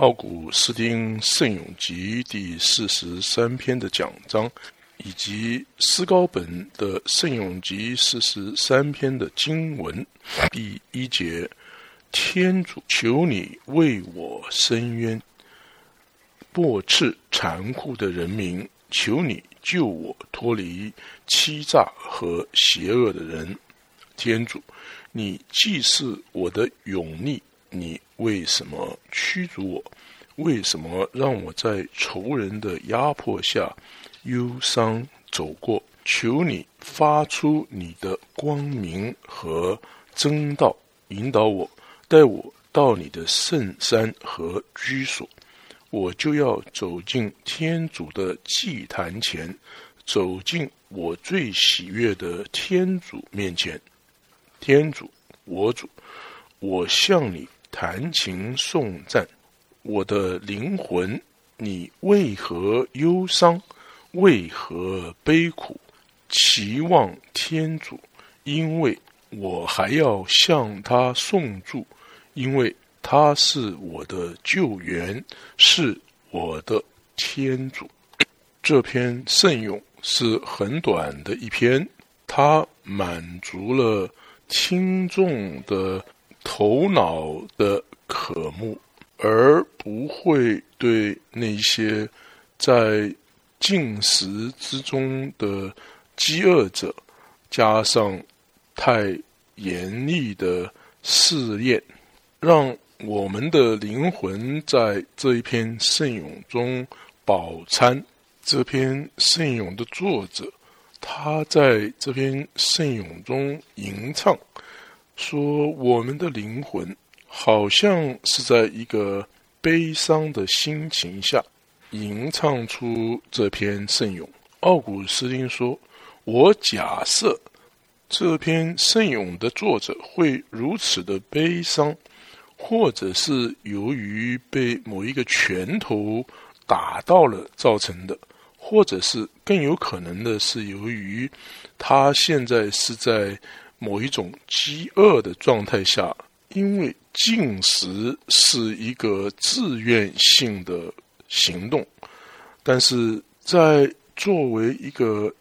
奥古斯丁圣咏集第四十三篇的讲章，以及斯高本的圣咏集四十三篇的经文，第一节：天主，求你为我伸冤，驳斥残酷的人民，求你救我脱离欺诈和邪恶的人。天主，你既是我的永逆，你为什么驱逐我？为什么让我在仇人的压迫下忧伤走过？求你发出你的光明和真道，引导我，带我到你的圣山和居所。我就要走进天主的祭坛前，走进我最喜悦的天主面前。天主，我主，我向你弹琴颂赞，我的灵魂，你为何忧伤？为何悲苦？期望天主，因为我还要向他颂祝，因为他是我的救援，是我的天主。这篇圣咏是很短的一篇，它满足了。听众的头脑的渴慕，而不会对那些在进食之中的饥饿者加上太严厉的试验，让我们的灵魂在这一篇圣咏中饱餐。这篇圣咏的作者。他在这篇圣咏中吟唱，说：“我们的灵魂好像是在一个悲伤的心情下吟唱出这篇圣咏。”奥古斯丁说：“我假设这篇圣咏的作者会如此的悲伤，或者是由于被某一个拳头打到了造成的。”或者是更有可能的是，由于他现在是在某一种饥饿的状态下，因为进食是一个自愿性的行动，但是在作为一个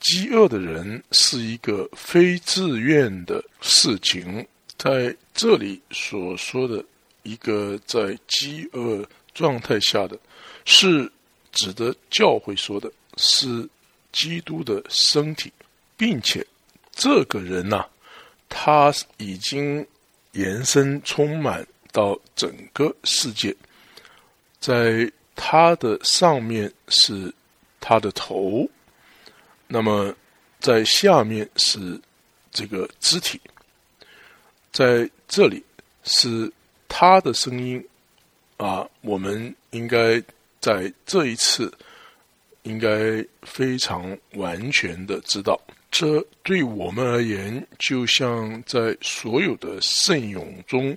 饥饿的人是一个非自愿的事情，在这里所说的一个在饥饿状态下的是。指的教会说的是基督的身体，并且这个人呐，他已经延伸充满到整个世界，在他的上面是他的头，那么在下面是这个肢体，在这里是他的声音啊，我们应该。在这一次，应该非常完全的知道，这对我们而言，就像在所有的圣咏中，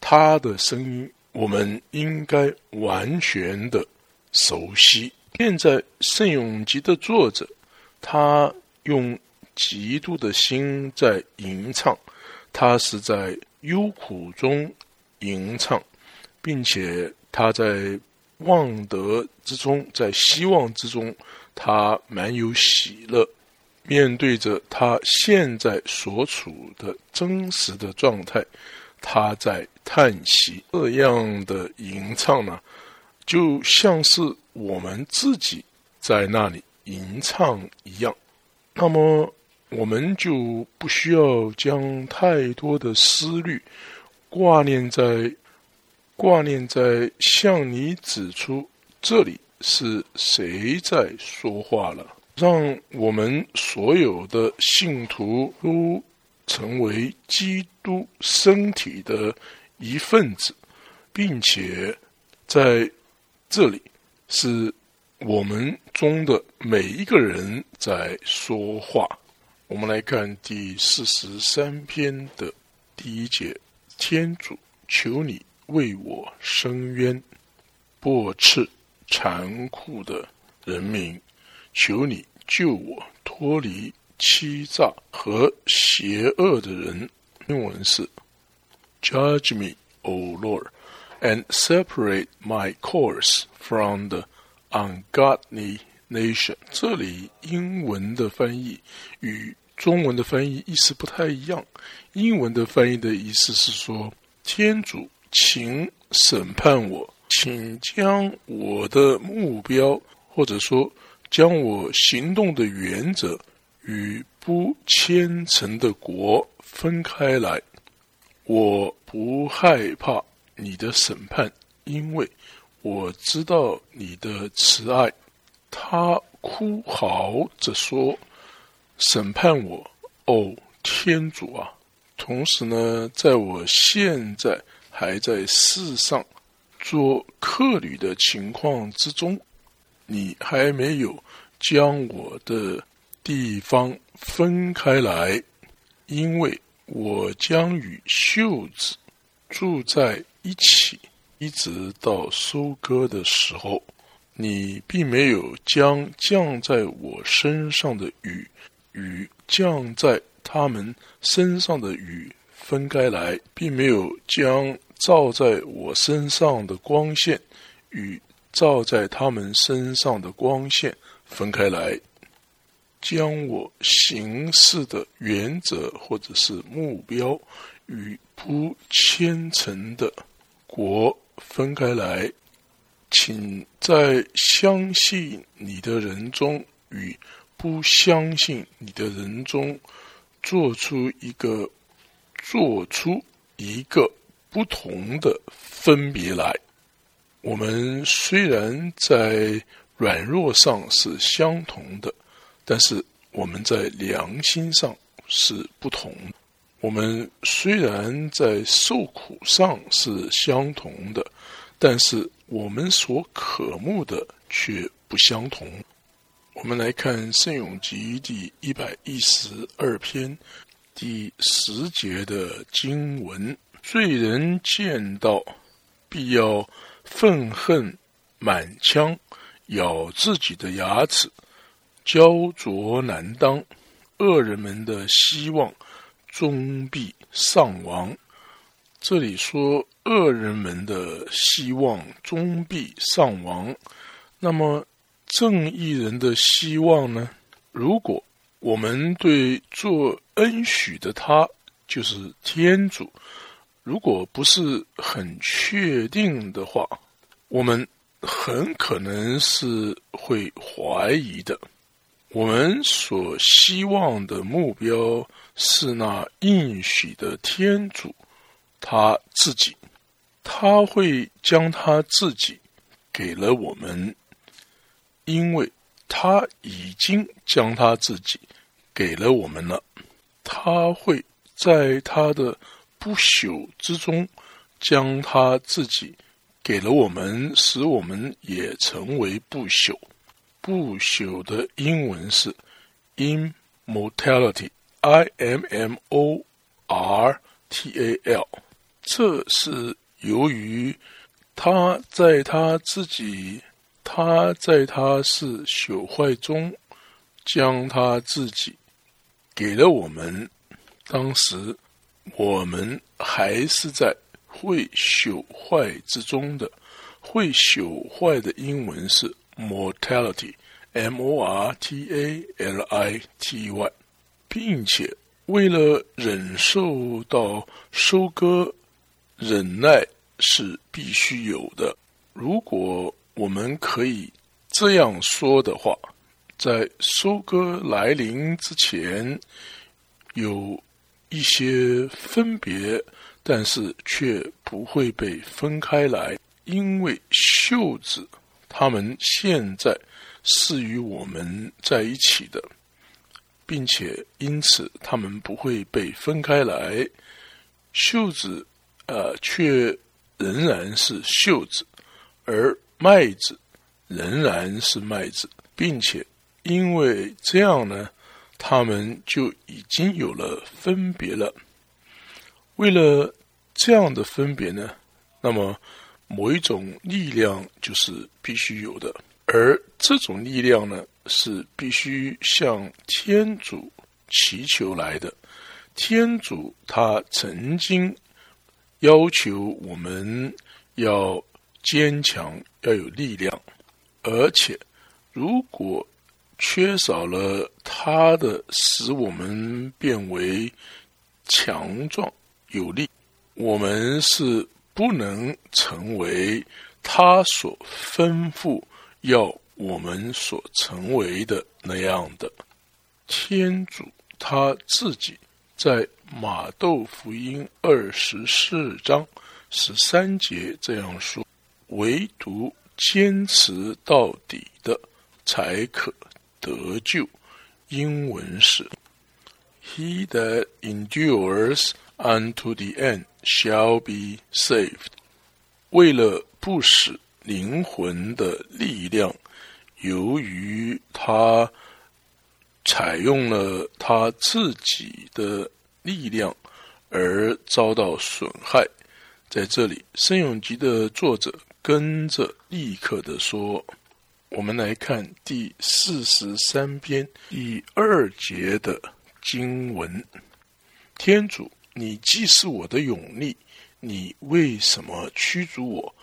他的声音，我们应该完全的熟悉。现在圣咏集的作者，他用极度的心在吟唱，他是在忧苦中吟唱，并且他在。望德之中，在希望之中，他蛮有喜乐。面对着他现在所处的真实的状态，他在叹息。这样的吟唱呢，就像是我们自己在那里吟唱一样。那么，我们就不需要将太多的思虑挂念在。挂念在向你指出，这里是谁在说话了？让我们所有的信徒都成为基督身体的一份子，并且在这里是我们中的每一个人在说话。我们来看第四十三篇的第一节：天主，求你。为我伸冤，驳斥残酷的人民，求你救我脱离欺诈和邪恶的人。英文是 Judge me, O Lord, and separate my course from the ungodly nation。这里英文的翻译与中文的翻译意思不太一样。英文的翻译的意思是说：“天主，请审判我，请将我的目标，或者说将我行动的原则与不虔诚的国分开来。我不害怕你的审判，因为我知道你的慈爱。”他哭嚎着说：“审判我，哦，天主啊！”同时呢，在我现在还在世上做客旅的情况之中，你还没有将我的地方分开来，因为我将与袖子住在一起，一直到收割的时候。你并没有将降在我身上的雨与降在。他们身上的雨分开来，并没有将照在我身上的光线与照在他们身上的光线分开来，将我行事的原则或者是目标与不虔诚的国分开来，请在相信你的人中与不相信你的人中。做出一个，做出一个不同的分别来。我们虽然在软弱上是相同的，但是我们在良心上是不同。我们虽然在受苦上是相同的，但是我们所渴慕的却不相同。我们来看《圣咏集》第一百一十二篇第十节的经文：罪人见到，必要愤恨满腔，咬自己的牙齿，焦灼难当；恶人们的希望终必丧亡。这里说恶人们的希望终必丧亡，那么。正义人的希望呢？如果我们对做恩许的他就是天主，如果不是很确定的话，我们很可能是会怀疑的。我们所希望的目标是那应许的天主他自己，他会将他自己给了我们。因为他已经将他自己给了我们了，他会在他的不朽之中将他自己给了我们，使我们也成为不朽。不朽的英文是 immortality，i m m o r t a l。这是由于他在他自己。他在他是朽坏中，将他自己给了我们。当时我们还是在会朽坏之中的。会朽坏的英文是 mortality，m o r t a l i t y，并且为了忍受到收割，忍耐是必须有的。如果我们可以这样说的话，在收割来临之前，有一些分别，但是却不会被分开来，因为袖子他们现在是与我们在一起的，并且因此他们不会被分开来。袖子，呃，却仍然是袖子，而。麦子仍然是麦子，并且因为这样呢，他们就已经有了分别了。为了这样的分别呢，那么某一种力量就是必须有的，而这种力量呢，是必须向天主祈求来的。天主他曾经要求我们。要坚强，要有力量，而且如果缺少了他的使我们变为强壮有力，我们是不能成为他所吩咐要我们所成为的那样的。天主他自己在马窦福音二十四章十三节这样说：“唯独坚持到底的，才可得救。”英文是：“He that endures unto the end shall be saved。”为了不使灵魂的力量，由于他。采用了他自己的力量而遭到损害，在这里，《圣咏集》的作者跟着立刻的说：“我们来看第四十三篇第二节的经文。天主，你既是我的勇力，你为什么驱逐我？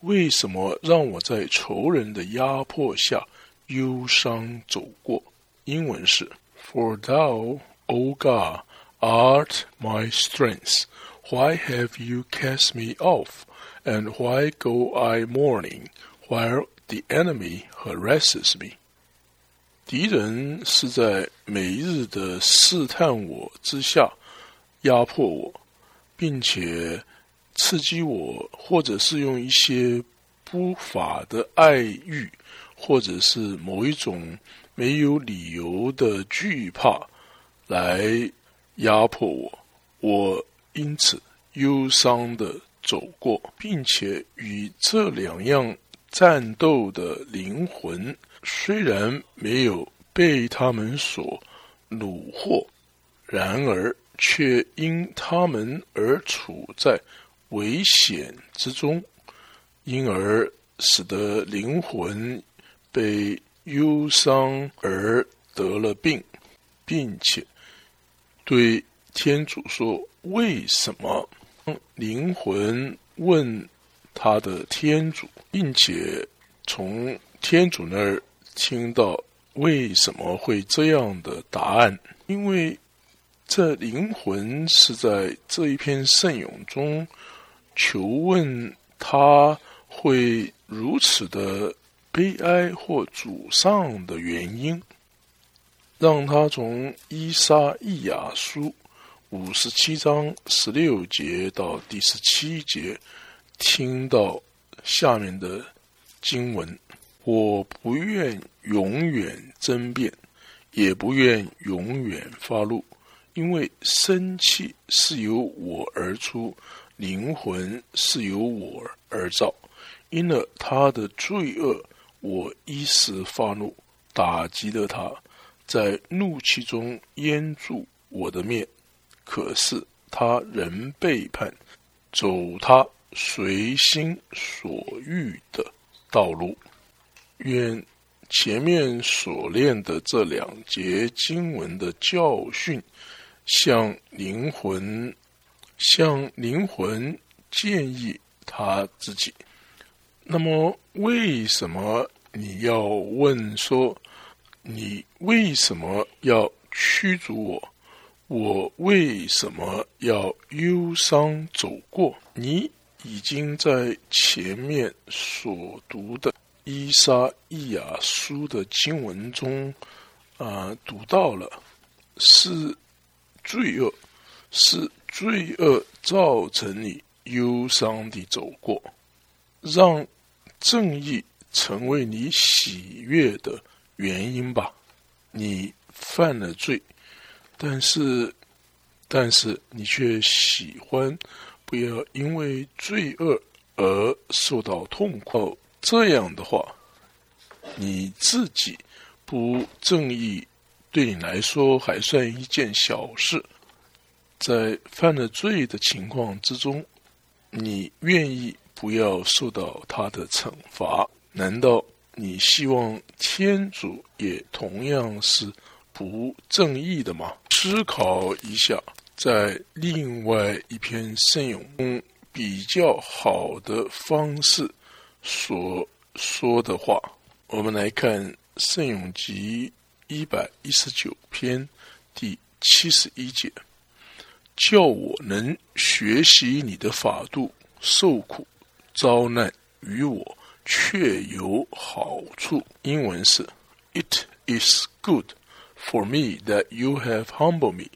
为什么让我在仇人的压迫下忧伤走过？”英文是：For thou, O God, art my strength. Why have you cast me off? And why go I mourning while the enemy harasses me? 敌人是在每日的试探我之下压迫我，并且刺激我，或者是用一些不法的爱欲，或者是某一种。没有理由的惧怕来压迫我，我因此忧伤的走过，并且与这两样战斗的灵魂，虽然没有被他们所虏获，然而却因他们而处在危险之中，因而使得灵魂被。忧伤而得了病，并且对天主说：“为什么？”灵魂问他的天主，并且从天主那儿听到为什么会这样的答案。因为这灵魂是在这一篇圣咏中求问他会如此的。悲哀或沮丧的原因，让他从伊莎伊亚书五十七章十六节到第十七节听到下面的经文：我不愿永远争辩，也不愿永远发怒，因为生气是由我而出，灵魂是由我而造，因了他的罪恶。我一时发怒，打击了他，在怒气中淹住我的面。可是他仍背叛，走他随心所欲的道路。愿前面所练的这两节经文的教训，向灵魂，向灵魂建议他自己。那么，为什么你要问说，你为什么要驱逐我？我为什么要忧伤走过？你已经在前面所读的《伊莎伊亚书》的经文中啊，读到了，是罪恶，是罪恶造成你忧伤的走过，让。正义成为你喜悦的原因吧。你犯了罪，但是，但是你却喜欢，不要因为罪恶而受到痛苦。这样的话，你自己不正义，对你来说还算一件小事。在犯了罪的情况之中，你愿意。不要受到他的惩罚。难道你希望天主也同样是不正义的吗？思考一下，在另外一篇圣咏中比较好的方式所说的话。我们来看《圣咏集》一百一十九篇第七十一节：“叫我能学习你的法度，受苦遭难，于我却有好处。”英文是：“It is good for me that you have humbled me,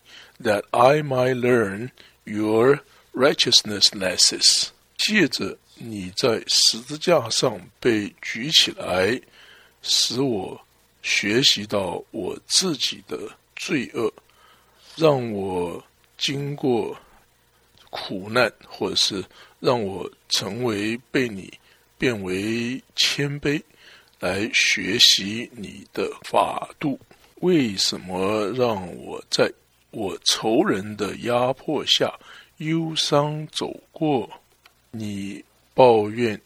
that I might learn your righteousness lessons。”借着你在十字架上被举起来。使我学习到我自己的罪恶，让我经过苦难，或者是让我成为被你变为谦卑，来学习你的法度。为什么让我在我仇人的压迫下忧伤走过？你抱怨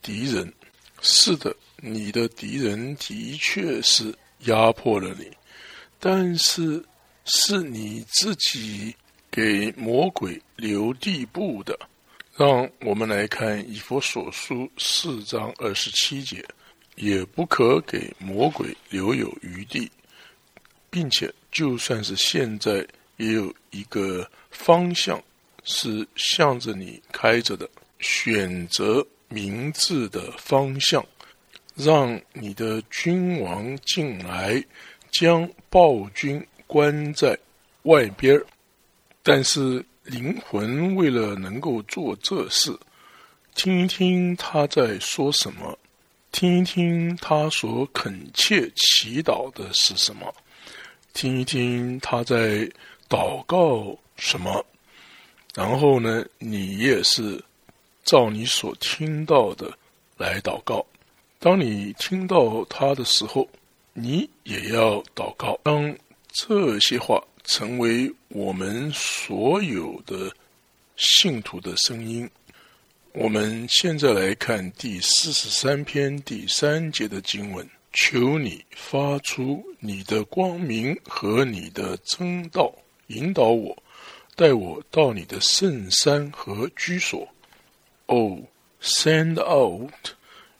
敌人，是的。你的敌人的确是压迫了你，但是是你自己给魔鬼留地步的。让我们来看以佛所书四章二十七节，也不可给魔鬼留有余地，并且就算是现在也有一个方向是向着你开着的，选择明智的方向。让你的君王进来，将暴君关在外边但是灵魂为了能够做这事，听一听他在说什么，听一听他所恳切祈祷的是什么，听一听他在祷告什么。然后呢，你也是照你所听到的来祷告。当你听到他的时候，你也要祷告。当这些话成为我们所有的信徒的声音，我们现在来看第四十三篇第三节的经文：求你发出你的光明和你的真道，引导我，带我到你的圣山和居所。Oh, send out.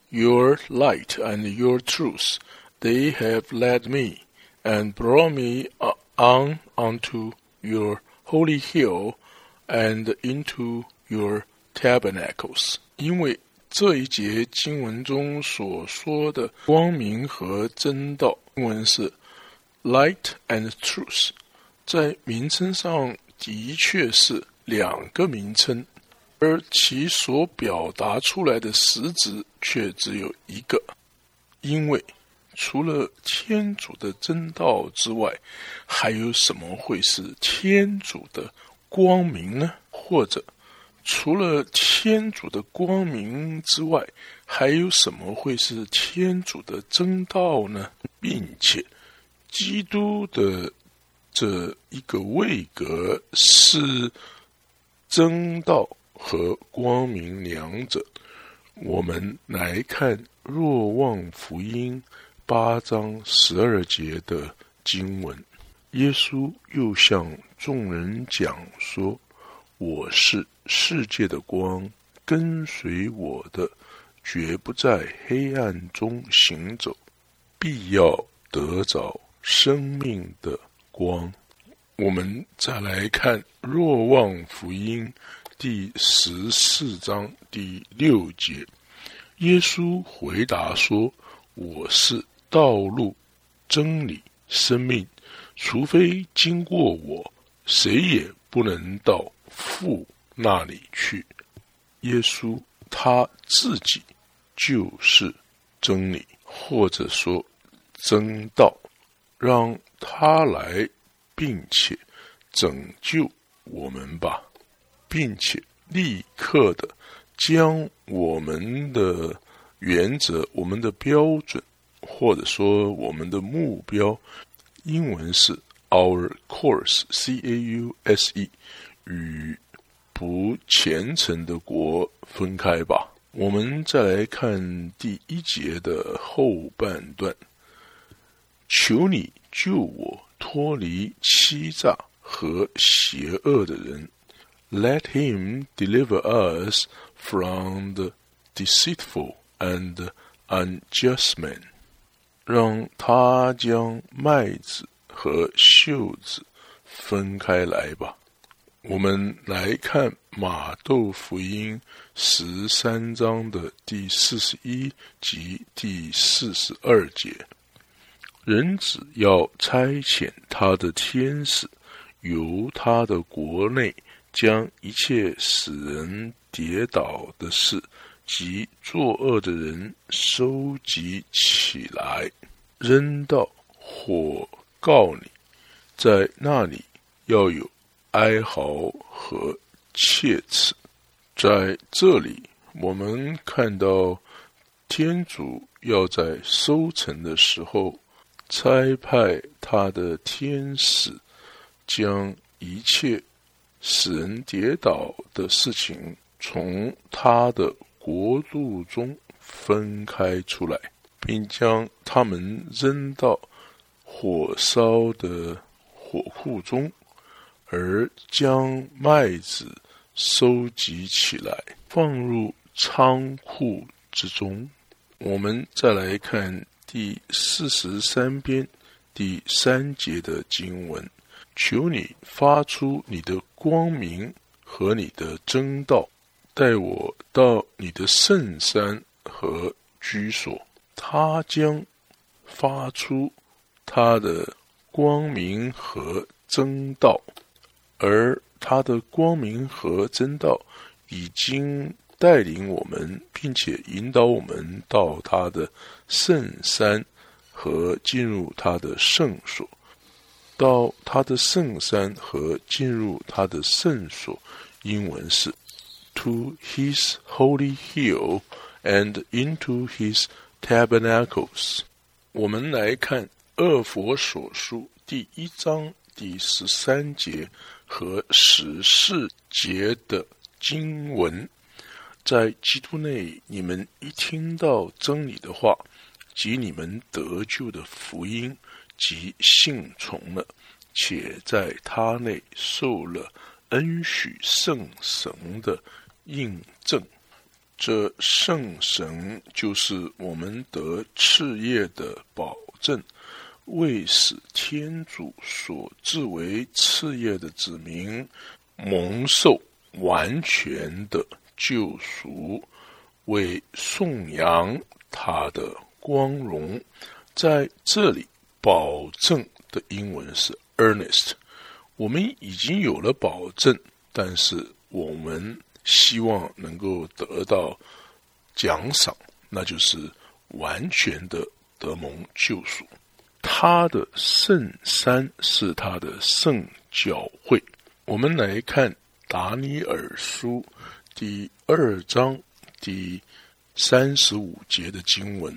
Your light and your truth, they have led me and brought me on unto your holy hill and into your tabernacles。因为 这一节经文中所说的光明和真道，英文是 light and truth，在名称上的确是两个名称。而其所表达出来的实质却只有一个，因为除了天主的真道之外，还有什么会是天主的光明呢？或者，除了天主的光明之外，还有什么会是天主的真道呢？并且，基督的这一个位格是真道。和光明两者，我们来看《若望福音》八章十二节的经文。耶稣又向众人讲说：“我是世界的光，跟随我的，绝不在黑暗中行走，必要得着生命的光。”我们再来看《若望福音》。第十四章第六节，耶稣回答说：“我是道路、真理、生命，除非经过我，谁也不能到父那里去。”耶稣他自己就是真理，或者说真道，让他来，并且拯救我们吧。并且立刻的将我们的原则、我们的标准，或者说我们的目标，英文是 our course（c a u s e） 与不虔诚的国分开吧。我们再来看第一节的后半段：求你救我脱离欺诈和邪恶的人。Let him deliver us from the deceitful and unjust man。让他将麦子和袖子分开来吧。我们来看马窦福音十三章的第四十一及第四十二节。人子要差遣他的天使，由他的国内将一切使人跌倒的事及作恶的人收集起来，扔到火告你，在那里要有哀嚎和切齿。在这里，我们看到天主要在收成的时候。差派他的天使，将一切使人跌倒的事情从他的国度中分开出来，并将他们扔到火烧的火库中，而将麦子收集起来，放入仓库之中。我们再来看。第四十三篇第三节的经文，求你发出你的光明和你的真道，带我到你的圣山和居所。他将发出他的光明和真道，而他的光明和真道已经。带领我们，并且引导我们到他的圣山和进入他的圣所。到他的圣山和进入他的圣所，英文是 “to his holy hill and into his tabernacles”。我们来看《二佛所书》第一章第十三节和十四节的经文。在基督内，你们一听到真理的话，及你们得救的福音，即信从了，且在他内受了恩许圣神的印证。这圣神就是我们得赐业的保证，为使天主所自为赐业的子民蒙受完全的。救赎为颂扬他的光荣，在这里保证的英文是 earnest。我们已经有了保证，但是我们希望能够得到奖赏，那就是完全的得蒙救赎。他的圣山是他的圣教会。我们来看达尼尔书。第二章第三十五节的经文，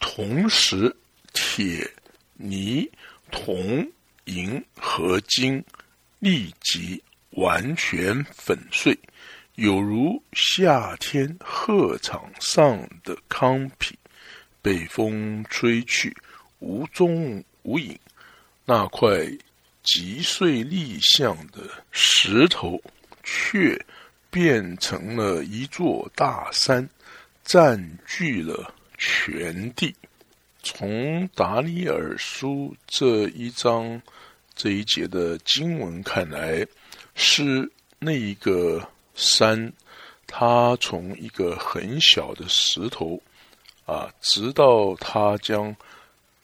同时铁、泥、铜、银和金立即完全粉碎，有如夏天鹤场上的糠皮，被风吹去，无踪无影。那块击碎立像的石头，却。变成了一座大山，占据了全地。从达尼尔书这一章这一节的经文看来，是那一个山，它从一个很小的石头啊，直到它将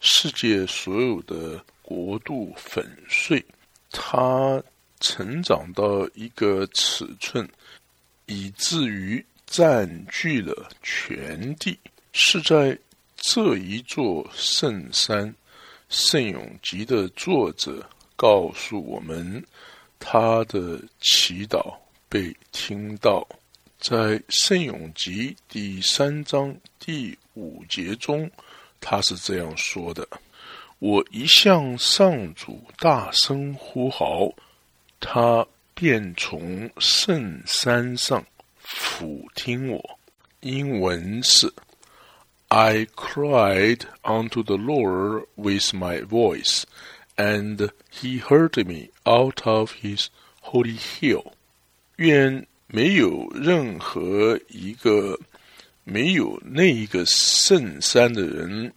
世界所有的国度粉碎，它成长到一个尺寸。以至于占据了全地，是在这一座圣山圣永集的作者告诉我们，他的祈祷被听到。在圣永集第三章第五节中，他是这样说的：“我一向上主大声呼号，他。”便从圣山上俯听我。英文是：I cried unto the Lord with my voice, and He heard me out of His holy hill。愿没有任何一个没有那一个圣山的人，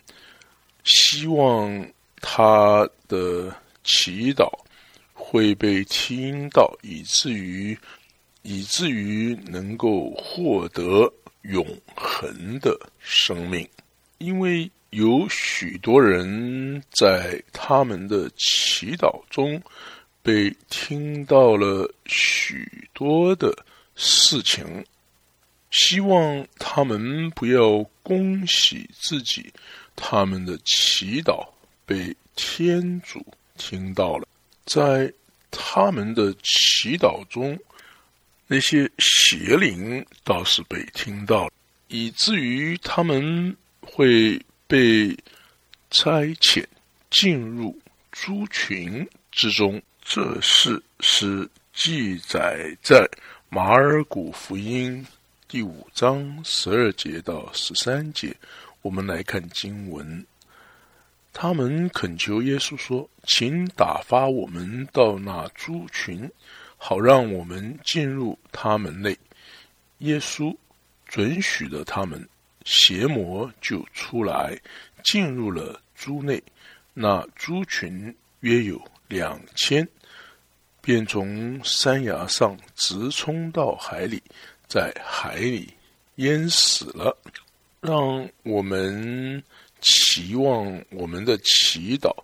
希望他的祈祷会被听到，以至于以至于能够获得永恒的生命，因为。有许多人在他们的祈祷中被听到了许多的事情，希望他们不要恭喜自己，他们的祈祷被天主听到了，在他们的祈祷中，那些邪灵倒是被听到了，以至于他们会。被差遣进入猪群之中，这事是记载在马尔谷福音第五章十二节到十三节。我们来看经文，他们恳求耶稣说：“请打发我们到那猪群，好让我们进入他们内。”耶稣准许了他们。邪魔就出来，进入了猪内，那猪群约有两千，便从山崖上直冲到海里，在海里淹死了。让我们期望我们的祈祷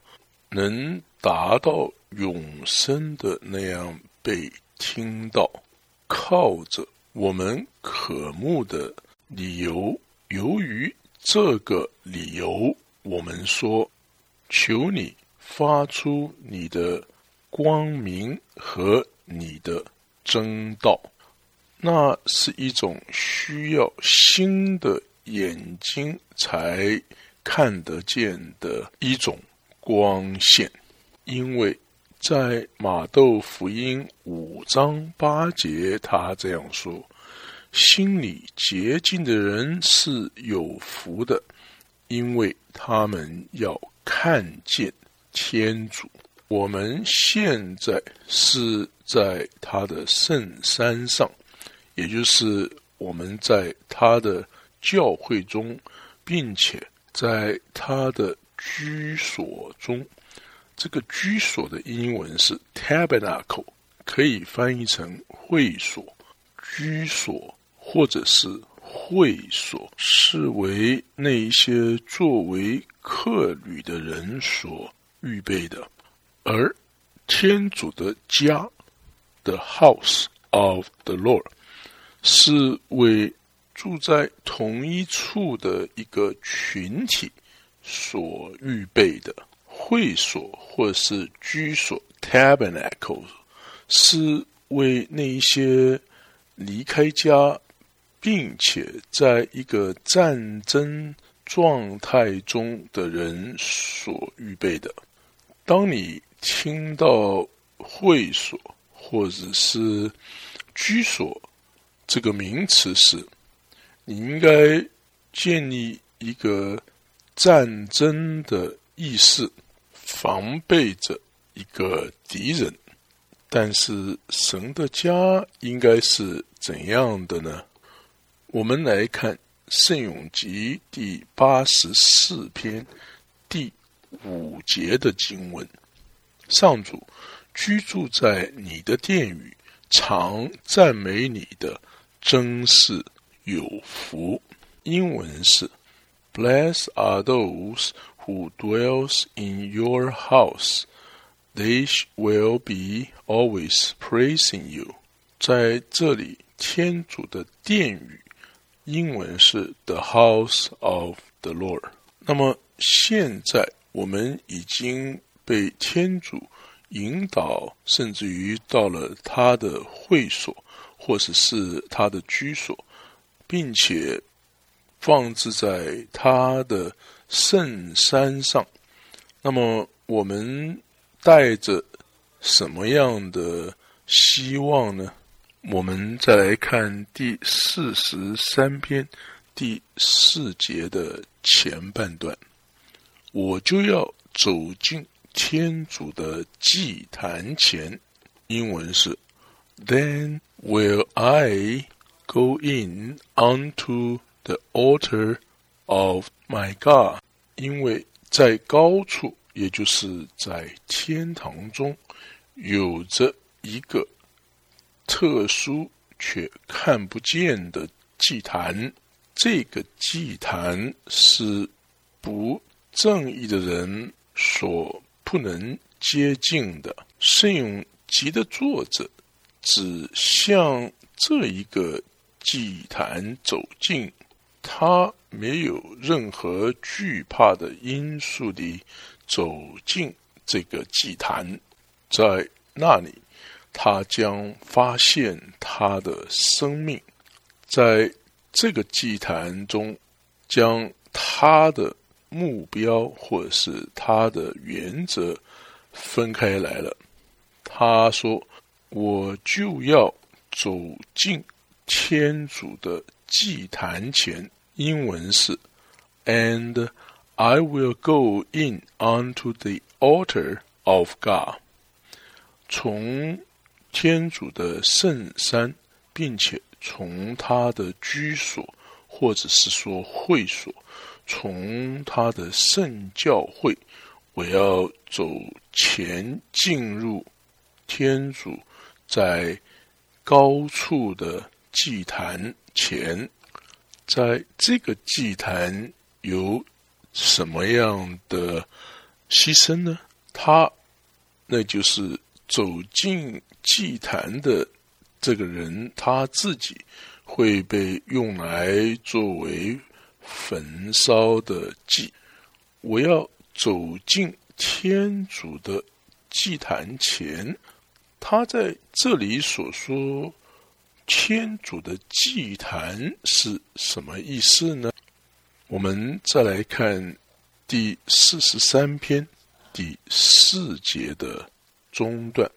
能达到永生的那样被听到，靠着我们渴慕的理由。由于这个理由，我们说：“求你发出你的光明和你的真道。”那是一种需要新的眼睛才看得见的一种光线，因为在马窦福音五章八节，他这样说。心里洁净的人是有福的，因为他们要看见天主。我们现在是在他的圣山上，也就是我们在他的教会中，并且在他的居所中。这个居所的英文是 tabernacle，可以翻译成会所、居所。或者是会所，是为那一些作为客旅的人所预备的，而天主的家，the house of the Lord，是为住在同一处的一个群体所预备的会所，或是居所 tabernacle，是为那一些离开家。并且在一个战争状态中的人所预备的。当你听到会所或者是居所这个名词时，你应该建立一个战争的意识，防备着一个敌人。但是神的家应该是怎样的呢？我们来看《圣咏集》第八十四篇第五节的经文：“上主居住在你的殿宇，常赞美你的，真是有福。”英文是 Bless are those who dwells in your house; they will be always praising you。”在这里，天主的殿宇。英文是 The House of the Lord。那么现在我们已经被天主引导，甚至于到了他的会所，或者是他的居所，并且放置在他的圣山上。那么我们带着什么样的希望呢？我们再来看第四十三篇第四节的前半段，我就要走进天主的祭坛前。英文是 Then will I go in unto the altar of my God，因为在高处，也就是在天堂中，有着一个特殊却看不见的祭坛。这个祭坛是不正义的人所不能接近的。圣咏集的作者只向这一个祭坛走近，他没有任何惧怕的因素地走进这个祭坛，在那里，他将发现他的生命，在。这个祭坛中，将他的目标或者是他的原则分开来了。他说：“我就要走进天主的祭坛前。”英文是：“And I will go in onto the altar of God。”从天主的圣山，并且。从他的居所，或者是说会所，从他的圣教会，我要走前进入天主在高处的祭坛前，在这个祭坛有什么样的牺牲呢？他那就是走进祭坛的。这个人他自己会被用来作为焚烧的祭。我要走进天主的祭坛前，他在这里所说天主的祭坛是什么意思呢？我们再来看第四十三篇第四节的中段，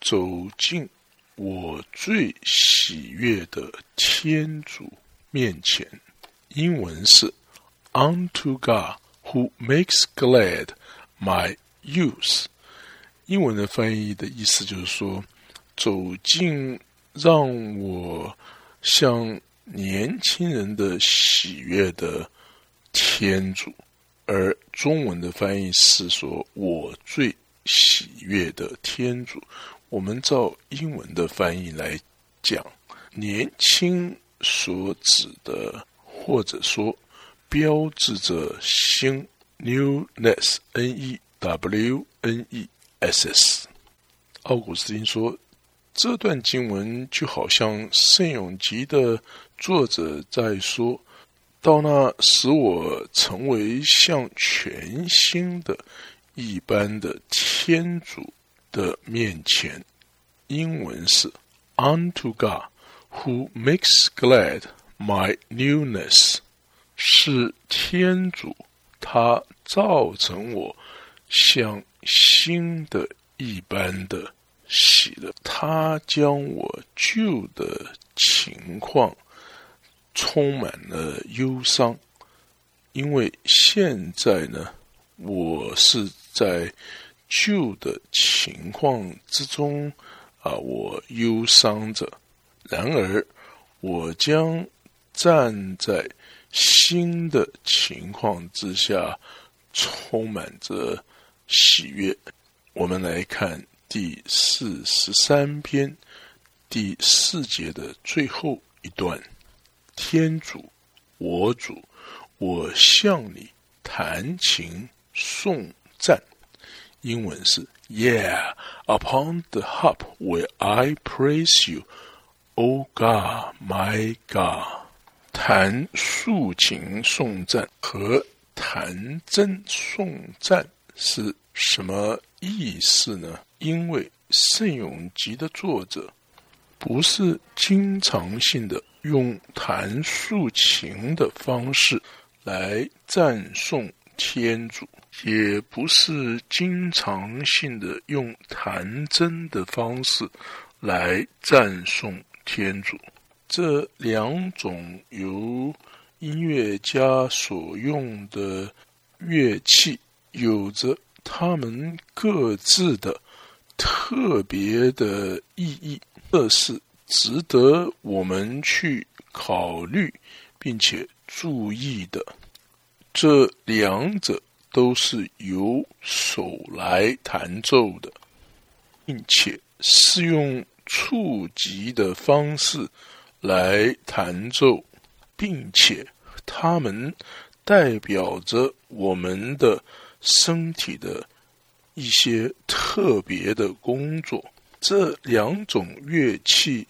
走进。我最喜悦的天主面前，英文是 "Unto God who makes glad my youth"。英文的翻译的意思就是说，走进让我像年轻人的喜悦的天主。而中文的翻译是说，我最喜悦的天主。我们照英文的翻译来讲，年轻所指的，或者说标志着新 newness n e w n e S.S.。奥古斯丁说，这段经文就好像圣咏集的作者在说：“到那使我成为像全新的一般的天主。”的面前，英文是 "Unto God who makes glad my newness"，是天主，他造成我像新的一般的喜乐，他将我旧的情况充满了忧伤，因为现在呢，我是在。旧的情况之中，啊，我忧伤着；然而，我将站在新的情况之下，充满着喜悦。我们来看第四十三篇第四节的最后一段：天主，我主，我向你弹琴颂赞。英文是 Yeah, upon the harp will I praise you, O God, my God。弹竖琴颂赞和弹筝颂赞是什么意思呢？因为圣咏集的作者不是经常性的用弹竖琴的方式来赞颂天主。也不是经常性的用弹真的方式来赞颂天主。这两种由音乐家所用的乐器，有着他们各自的特别的意义。这是值得我们去考虑并且注意的。这两者都是由手来弹奏的，并且是用触及的方式来弹奏，并且它们代表着我们的身体的一些特别的工作。这两种乐器，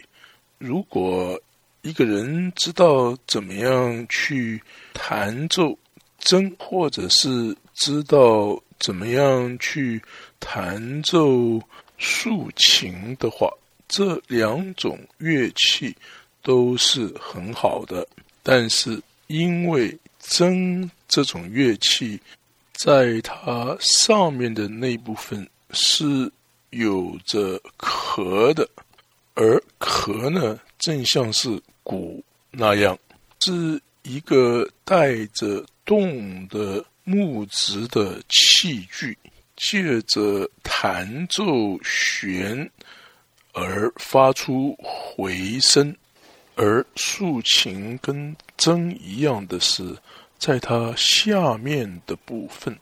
如果一个人知道怎么样去弹奏。筝，或者是知道怎么样去弹奏竖琴的话，这两种乐器都是很好的。但是，因为筝这种乐器，在它上面的那部分是有着壳的，而壳呢，正像是鼓那样，是一个带着。动的木质的器具，借着弹奏弦而发出回声，而竖琴跟筝一样的是，在它下面的部分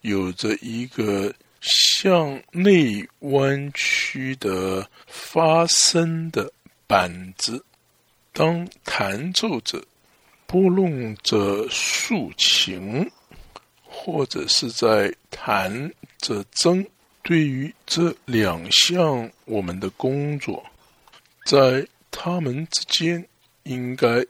有着一个向内弯曲的发声的板子，当弹奏者。拨弄着竖琴，或者是在弹着筝，对于这两项我们的工作，在他们之间应该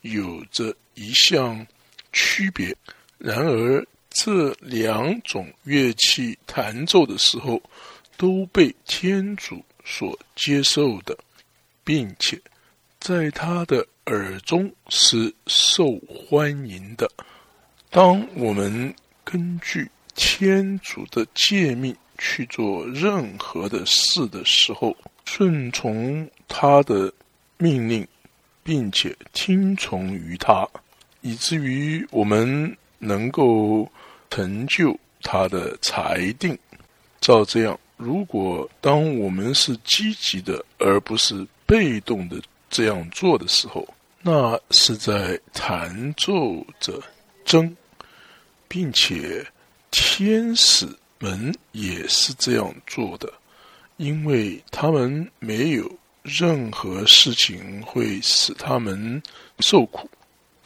有着一项区别。然而，这两种乐器弹奏的时候，都被天主所接受的，并且在他的。耳中是受欢迎的。当我们根据天主的诫命去做任何的事的时候，顺从他的命令，并且听从于他，以至于我们能够成就他的裁定。照这样，如果当我们是积极的，而不是被动的这样做的时候，那是在弹奏着筝，并且天使们也是这样做的，因为他们没有任何事情会使他们受苦。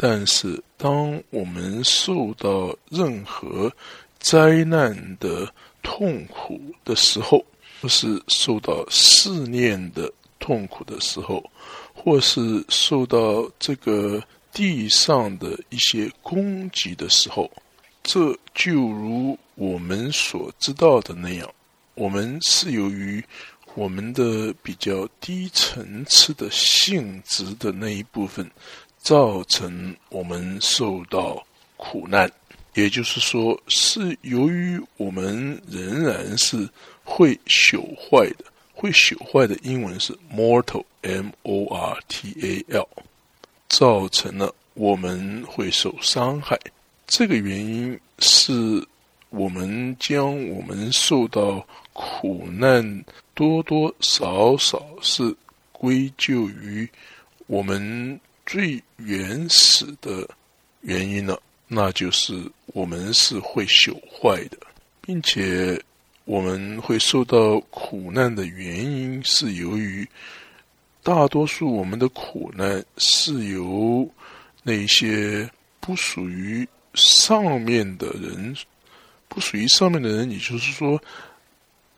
但是，当我们受到任何灾难的痛苦的时候，或是受到试炼的痛苦的时候，或是受到这个地上的一些攻击的时候，这就如我们所知道的那样，我们是由于我们的比较低层次的性质的那一部分，造成我们受到苦难。也就是说，是由于我们仍然是会朽坏的。会朽坏的英文是 mortal，m o r t a l，造成了我们会受伤害。这个原因是我们将我们受到苦难多多少少是归咎于我们最原始的原因了，那就是我们是会朽坏的，并且。我们会受到苦难的原因，是由于大多数我们的苦难是由那些不属于上面的人，不属于上面的人，也就是说，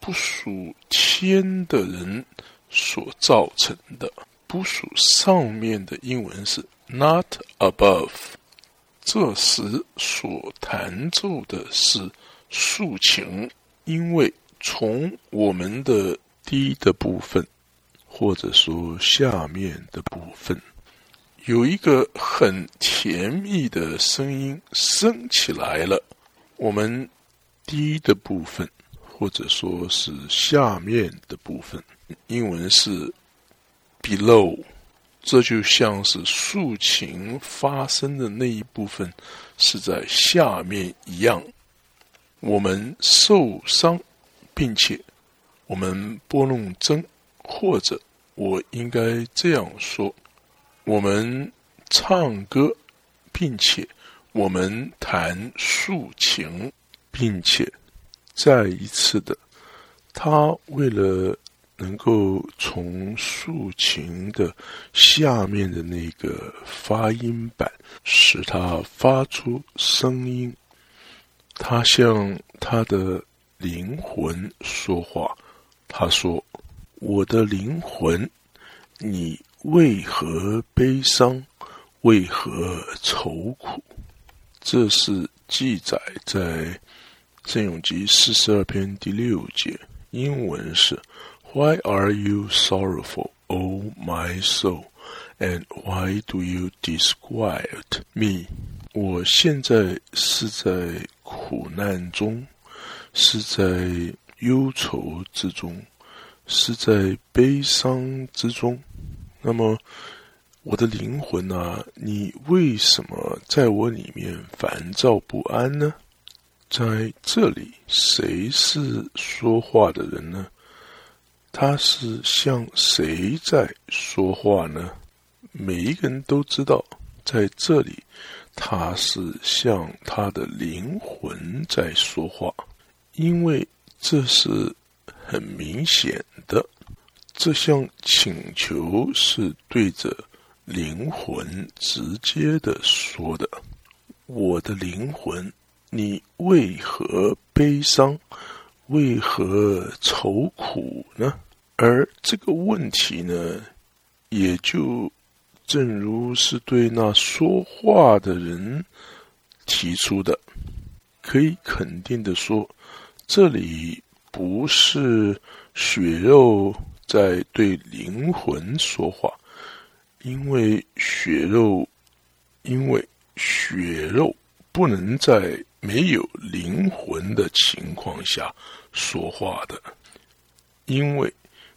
不属天的人所造成的。不属上面的英文是 not above。这时所弹奏的是竖琴。因为从我们的低的部分，或者说下面的部分，有一个很甜蜜的声音升起来了。我们低的部分，或者说是下面的部分，英文是 below，这就像是竖琴发声的那一部分是在下面一样。我们受伤，并且我们拨弄针或者我应该这样说：我们唱歌，并且我们弹竖琴，并且再一次的，他为了能够从竖琴的下面的那个发音板使它发出声音，他向他的灵魂说话。他说：“我的灵魂，你为何悲伤？为何愁苦？”这是记载在《圣咏集》四十二篇第六节，英文是。Why are you sorrowful, O my soul? And why do you disquiet me? 我现在是在苦难中，是在忧愁之中，是在悲伤之中。那么，我的灵魂啊，你为什么在我里面烦躁不安呢？在这里，谁是说话的人呢？他是向谁在说话呢？每一个人都知道，在这里，他是向他的灵魂在说话，因为这是很明显的，这项请求是对着灵魂直接的说的。我的灵魂，你为何悲伤？为何愁苦呢？而这个问题呢，也就正如是对那说话的人提出的，可以肯定的说，这里不是血肉在对灵魂说话，因为血肉，因为血肉不能在。没有灵魂的情况下说话的，因为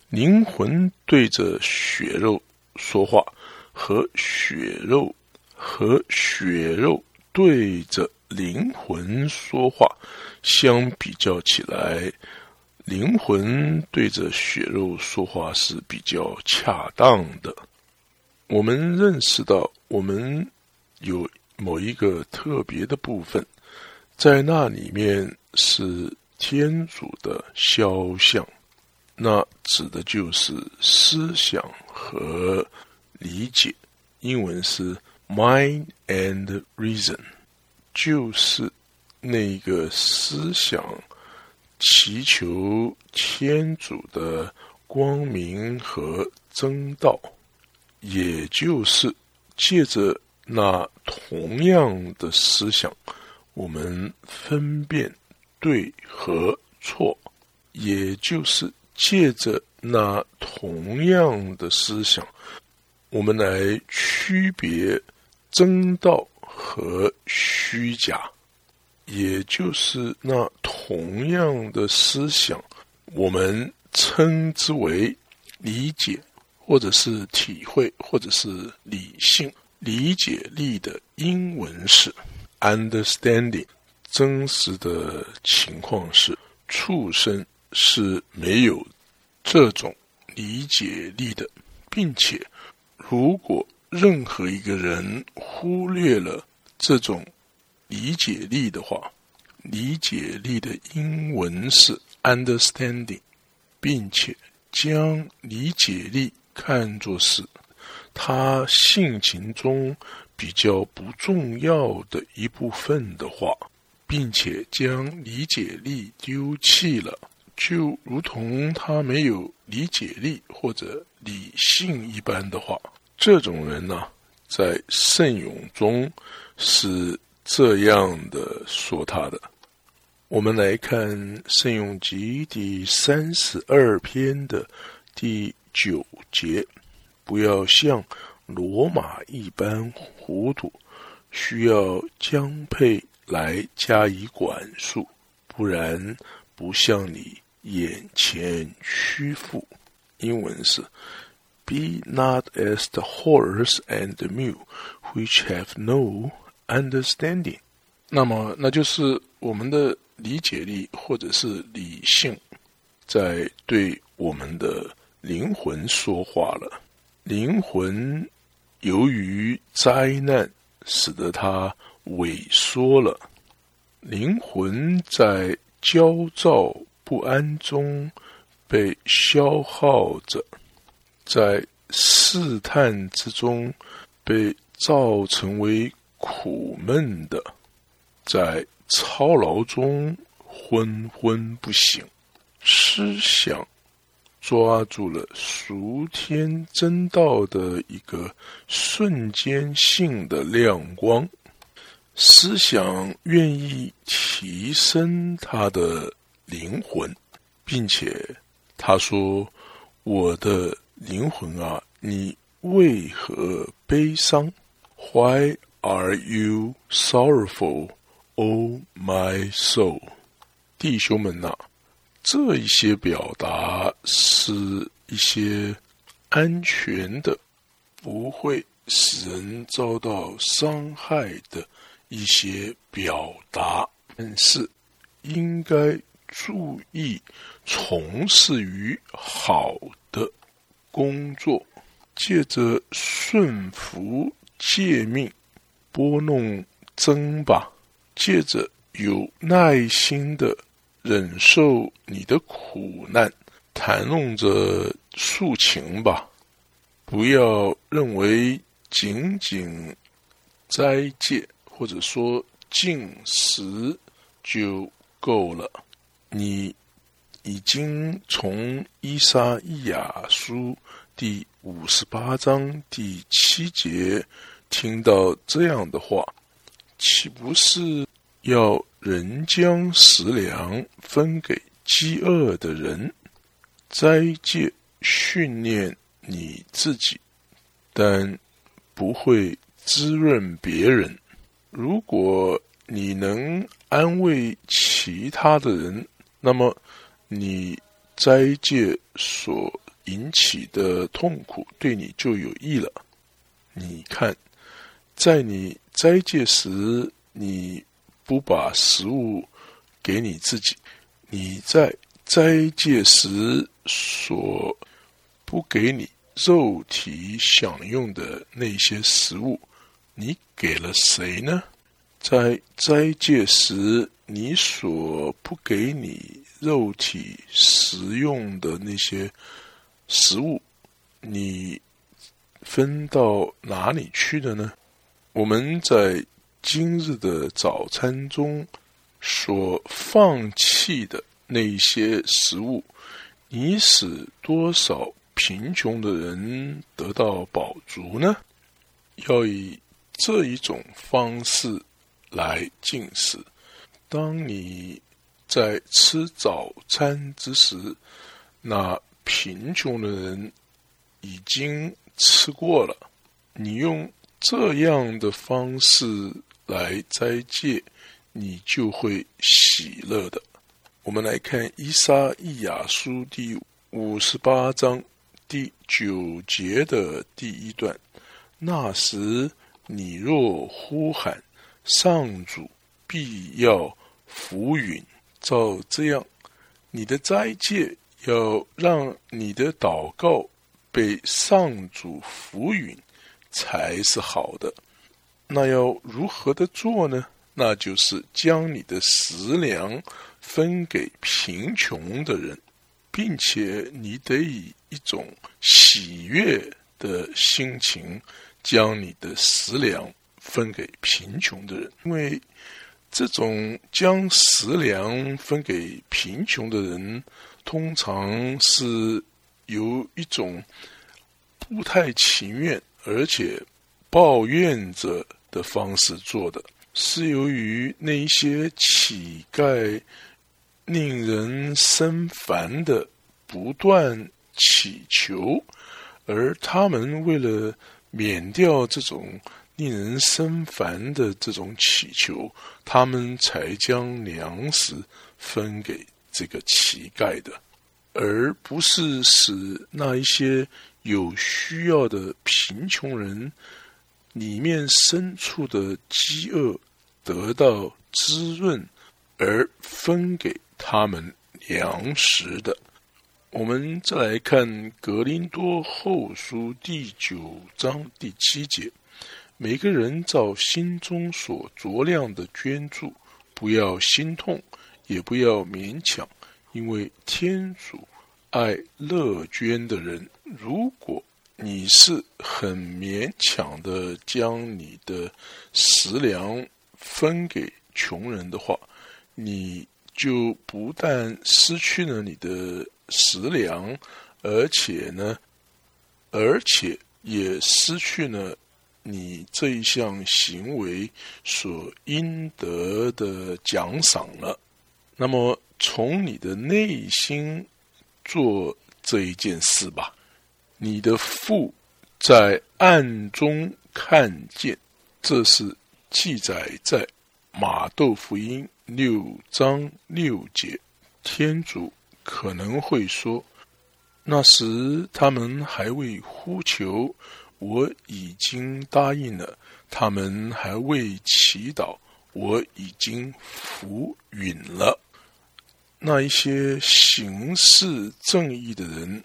灵魂对着血肉说话，和血肉和血肉对着灵魂说话相比较起来，灵魂对着血肉说话是比较恰当的。我们认识到，我们有某一个特别的部分。在那里面是天主的肖像，那指的就是思想和理解。英文是 mind and reason，就是那个思想祈求天主的光明和真道，也就是借着那同样的思想。我们分辨对和错，也就是借着那同样的思想，我们来区别真道和虚假，也就是那同样的思想，我们称之为理解，或者是体会，或者是理性理解力的英文是。Understanding，真实的情况是，畜生是没有这种理解力的，并且，如果任何一个人忽略了这种理解力的话，理解力的英文是 understanding，并且将理解力看作是他性情中。比较不重要的一部分的话，并且将理解力丢弃了，就如同他没有理解力或者理性一般的话，这种人呢，在圣咏中是这样的说他的。我们来看《圣咏集》第三十二篇的第九节，不要像。罗马一般糊涂，需要江配来加以管束，不然不像你眼前屈服。英文是：Be not as the horse and the mule, which have no understanding。那么，那就是我们的理解力或者是理性，在对我们的灵魂说话了。灵魂由于灾难使得它萎缩了，灵魂在焦躁不安中被消耗着，在试探之中被造成为苦闷的，在操劳中昏昏不醒，思想。抓住了俗天真道的一个瞬间性的亮光，思想愿意提升他的灵魂，并且他说：“我的灵魂啊，你为何悲伤？Why are you sorrowful, O my soul？” 弟兄们呐。这一些表达是一些安全的，不会使人遭到伤害的一些表达，但是应该注意从事于好的工作，借着顺服诫命，拨弄真吧，借着有耐心的。忍受你的苦难，谈论着诉情吧，不要认为仅仅斋戒或者说进食就够了。你已经从伊莎伊亚书第五十八章第七节听到这样的话，岂不是要？人将食粮分给饥饿的人，斋戒训练你自己，但不会滋润别人。如果你能安慰其他的人，那么你斋戒所引起的痛苦对你就有益了。你看，在你斋戒时，你。不把食物给你自己，你在斋戒时所不给你肉体享用的那些食物，你给了谁呢？在斋戒时你所不给你肉体食用的那些食物，你分到哪里去的呢？我们在。今日的早餐中所放弃的那些食物，你使多少贫穷的人得到饱足呢？要以这一种方式来进食。当你在吃早餐之时，那贫穷的人已经吃过了。你用这样的方式。来斋戒，你就会喜乐的。我们来看《伊莎伊亚书》第五十八章第九节的第一段。那时，你若呼喊，上主必要浮云。照这样，你的斋戒要让你的祷告被上主浮云，才是好的。那要如何的做呢？那就是将你的食粮分给贫穷的人，并且你得以一种喜悦的心情将你的食粮分给贫穷的人，因为这种将食粮分给贫穷的人，通常是由一种不太情愿，而且抱怨着。的方式做的是由于那些乞丐令人生烦的不断乞求，而他们为了免掉这种令人生烦的这种乞求，他们才将粮食分给这个乞丐的，而不是使那一些有需要的贫穷人。里面深处的饥饿得到滋润，而分给他们粮食的。我们再来看《格林多后书》第九章第七节：每个人照心中所酌量的捐助，不要心痛，也不要勉强，因为天主爱乐捐的人。如果你是很勉强的将你的食粮分给穷人的话，你就不但失去了你的。食粮，而且呢，而且也失去了你这一项行为所应得的奖赏了。那么，从你的内心做这一件事吧。你的父在暗中看见，这是记载在马窦福音六章六节。天主。可能会说，那时他们还未呼求，我已经答应了；他们还未祈祷，我已经服允了。那一些行事正义的人，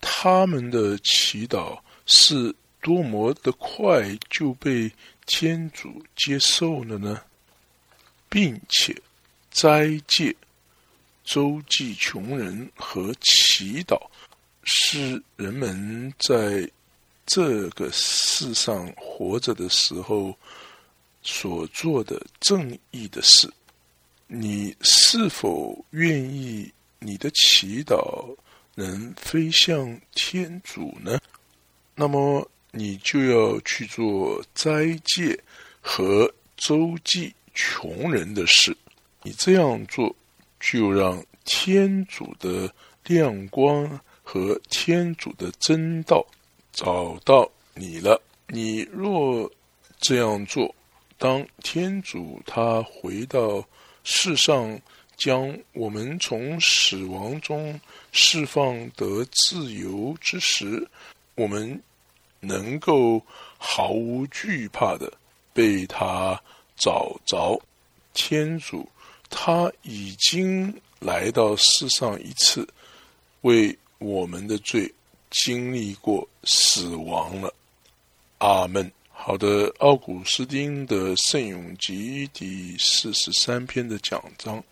他们的祈祷是多么的快就被天主接受了呢？并且斋戒。周济穷人和祈祷，是人们在这个世上活着的时候所做的正义的事。你是否愿意你的祈祷能飞向天主呢？那么你就要去做斋戒和周济穷人的事。你这样做。就让天主的亮光和天主的真道找到你了。你若这样做，当天主他回到世上，将我们从死亡中释放得自由之时，我们能够毫无惧怕的被他找着。天主。他已经来到世上一次，为我们的罪经历过死亡了。阿门。好的，奥古斯丁的《圣咏集》第四十三篇的讲章，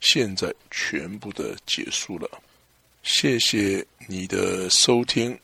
现在全部的结束了。谢谢你的收听。